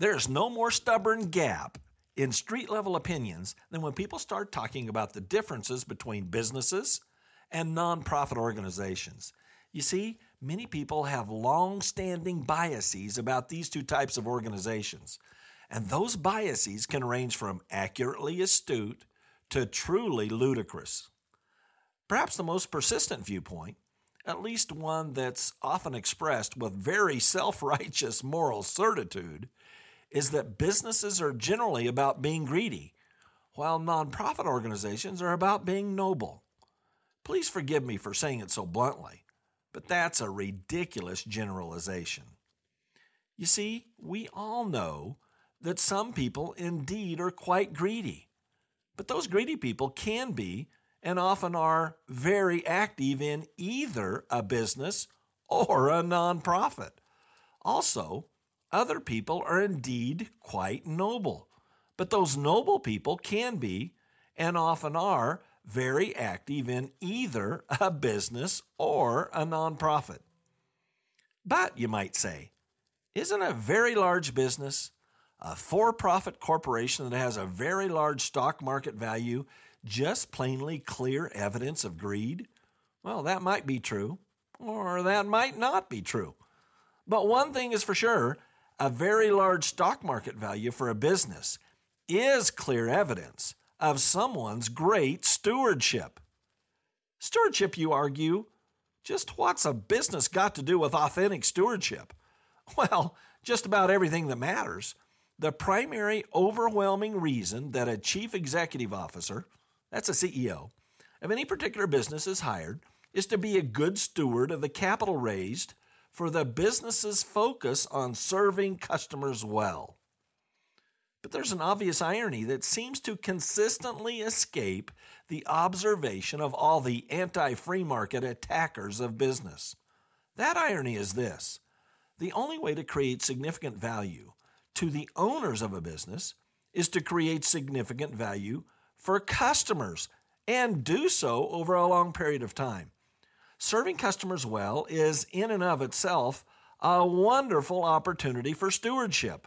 There's no more stubborn gap in street level opinions than when people start talking about the differences between businesses and nonprofit organizations. You see, many people have long standing biases about these two types of organizations. And those biases can range from accurately astute to truly ludicrous. Perhaps the most persistent viewpoint, at least one that's often expressed with very self righteous moral certitude, is that businesses are generally about being greedy, while nonprofit organizations are about being noble. Please forgive me for saying it so bluntly, but that's a ridiculous generalization. You see, we all know that some people indeed are quite greedy, but those greedy people can be and often are very active in either a business or a nonprofit. Also, other people are indeed quite noble, but those noble people can be and often are very active in either a business or a nonprofit. But, you might say, isn't a very large business, a for profit corporation that has a very large stock market value, just plainly clear evidence of greed? Well, that might be true, or that might not be true. But one thing is for sure a very large stock market value for a business is clear evidence of someone's great stewardship. Stewardship, you argue, just what's a business got to do with authentic stewardship? Well, just about everything that matters. The primary overwhelming reason that a chief executive officer, that's a CEO, of any particular business is hired is to be a good steward of the capital raised for the business's focus on serving customers well. But there's an obvious irony that seems to consistently escape the observation of all the anti free market attackers of business. That irony is this the only way to create significant value to the owners of a business is to create significant value for customers and do so over a long period of time. Serving customers well is, in and of itself, a wonderful opportunity for stewardship.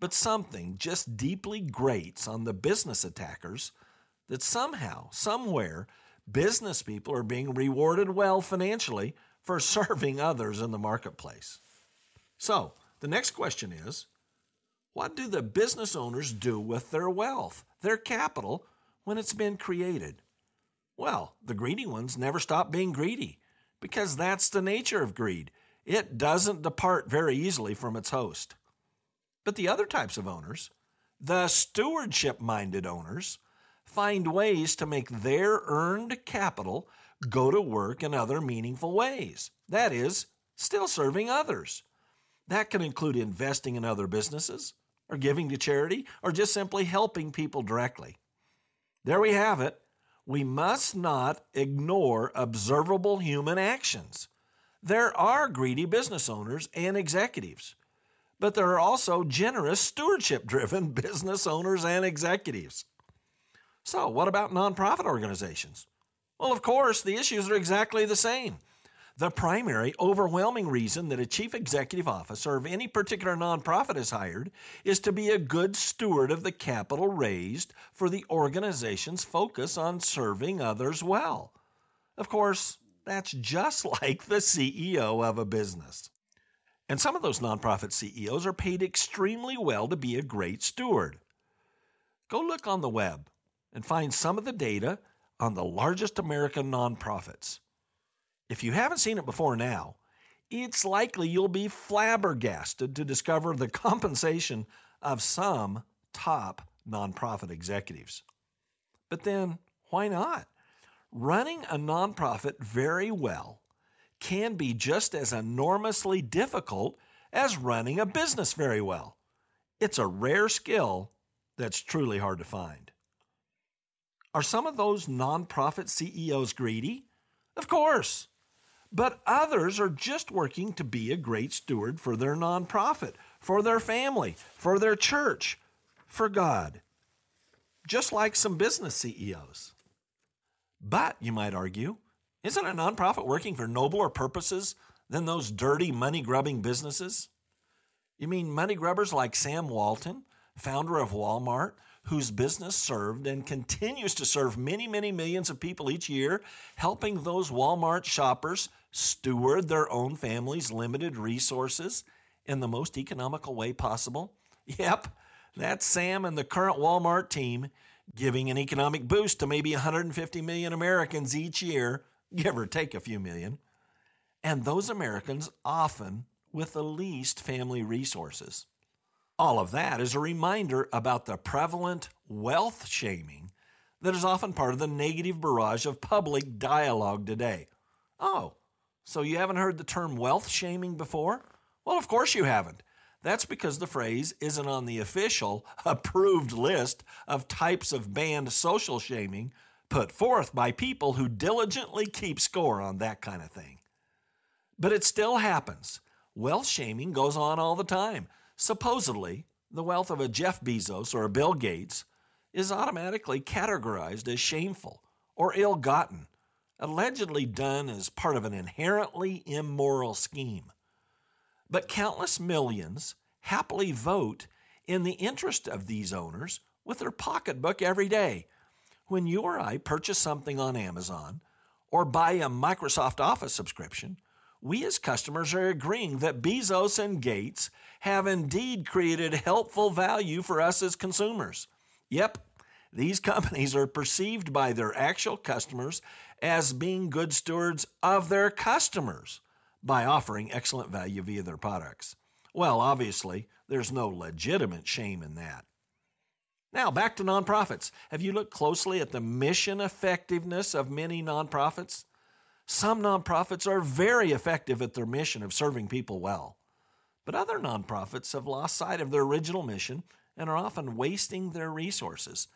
But something just deeply grates on the business attackers that somehow, somewhere, business people are being rewarded well financially for serving others in the marketplace. So, the next question is what do the business owners do with their wealth, their capital, when it's been created? Well, the greedy ones never stop being greedy because that's the nature of greed. It doesn't depart very easily from its host. But the other types of owners, the stewardship minded owners, find ways to make their earned capital go to work in other meaningful ways. That is, still serving others. That can include investing in other businesses, or giving to charity, or just simply helping people directly. There we have it we must not ignore observable human actions. There are greedy business owners and executives, but there are also generous, stewardship driven business owners and executives. So, what about nonprofit organizations? Well, of course, the issues are exactly the same. The primary, overwhelming reason that a chief executive officer of any particular nonprofit is hired is to be a good steward of the capital raised for the organization's focus on serving others well. Of course, that's just like the CEO of a business. And some of those nonprofit CEOs are paid extremely well to be a great steward. Go look on the web and find some of the data on the largest American nonprofits. If you haven't seen it before now, it's likely you'll be flabbergasted to discover the compensation of some top nonprofit executives. But then, why not? Running a nonprofit very well can be just as enormously difficult as running a business very well. It's a rare skill that's truly hard to find. Are some of those nonprofit CEOs greedy? Of course. But others are just working to be a great steward for their nonprofit, for their family, for their church, for God. Just like some business CEOs. But, you might argue, isn't a nonprofit working for nobler purposes than those dirty, money grubbing businesses? You mean money grubbers like Sam Walton, founder of Walmart, whose business served and continues to serve many, many millions of people each year, helping those Walmart shoppers steward their own family's limited resources in the most economical way possible? Yep, that's Sam and the current Walmart team giving an economic boost to maybe 150 million Americans each year, give or take a few million. And those Americans often with the least family resources. All of that is a reminder about the prevalent wealth shaming that is often part of the negative barrage of public dialogue today. Oh, so you haven't heard the term wealth shaming before? Well, of course you haven't. That's because the phrase isn't on the official, approved list of types of banned social shaming put forth by people who diligently keep score on that kind of thing. But it still happens. Wealth shaming goes on all the time. Supposedly, the wealth of a Jeff Bezos or a Bill Gates is automatically categorized as shameful or ill gotten, allegedly done as part of an inherently immoral scheme. But countless millions happily vote in the interest of these owners with their pocketbook every day. When you or I purchase something on Amazon or buy a Microsoft Office subscription, we as customers are agreeing that Bezos and Gates have indeed created helpful value for us as consumers. Yep, these companies are perceived by their actual customers as being good stewards of their customers by offering excellent value via their products. Well, obviously, there's no legitimate shame in that. Now, back to nonprofits. Have you looked closely at the mission effectiveness of many nonprofits? Some nonprofits are very effective at their mission of serving people well, but other nonprofits have lost sight of their original mission and are often wasting their resources.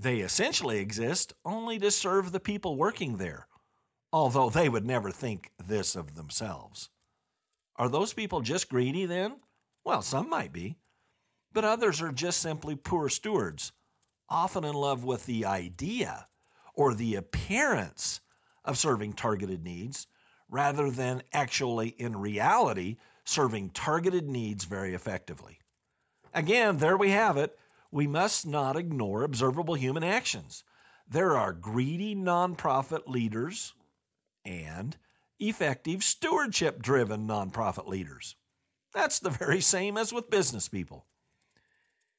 They essentially exist only to serve the people working there, although they would never think this of themselves. Are those people just greedy then? Well, some might be, but others are just simply poor stewards, often in love with the idea or the appearance of serving targeted needs rather than actually, in reality, serving targeted needs very effectively. Again, there we have it. We must not ignore observable human actions. There are greedy nonprofit leaders and effective stewardship driven nonprofit leaders. That's the very same as with business people.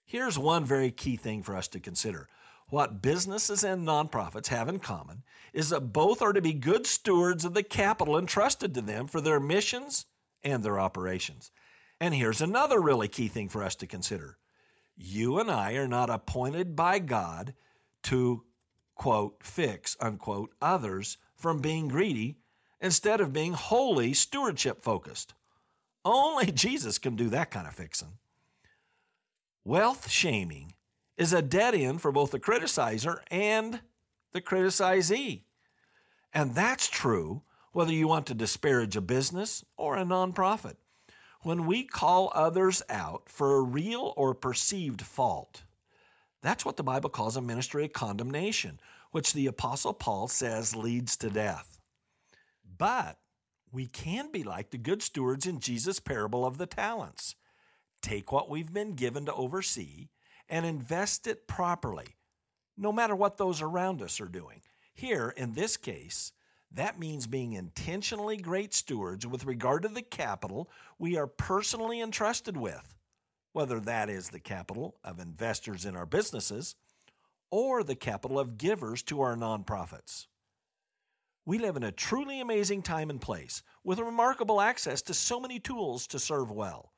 Here's one very key thing for us to consider. What businesses and nonprofits have in common is that both are to be good stewards of the capital entrusted to them for their missions and their operations. And here's another really key thing for us to consider. You and I are not appointed by God to, quote, fix, unquote, others from being greedy instead of being wholly stewardship focused. Only Jesus can do that kind of fixing. Wealth shaming is a dead end for both the criticizer and the criticizee. And that's true whether you want to disparage a business or a nonprofit. When we call others out for a real or perceived fault, that's what the Bible calls a ministry of condemnation, which the Apostle Paul says leads to death. But we can be like the good stewards in Jesus' parable of the talents. Take what we've been given to oversee and invest it properly, no matter what those around us are doing. Here, in this case, that means being intentionally great stewards with regard to the capital we are personally entrusted with, whether that is the capital of investors in our businesses or the capital of givers to our nonprofits. We live in a truly amazing time and place with remarkable access to so many tools to serve well.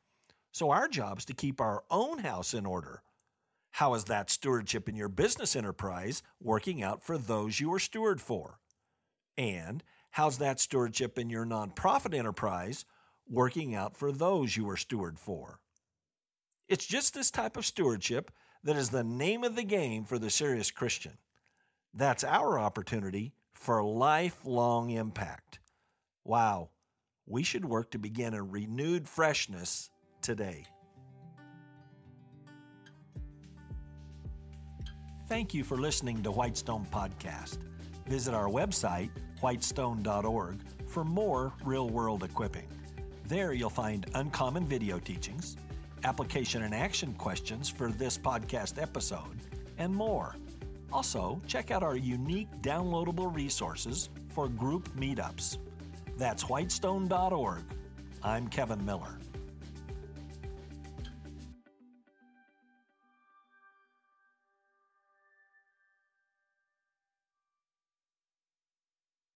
So, our job is to keep our own house in order. How is that stewardship in your business enterprise working out for those you are steward for? And how's that stewardship in your nonprofit enterprise working out for those you are steward for? It's just this type of stewardship that is the name of the game for the serious Christian. That's our opportunity for lifelong impact. Wow, we should work to begin a renewed freshness today. Thank you for listening to Whitestone Podcast. Visit our website, whitestone.org, for more real world equipping. There you'll find uncommon video teachings, application and action questions for this podcast episode, and more. Also, check out our unique downloadable resources for group meetups. That's whitestone.org. I'm Kevin Miller.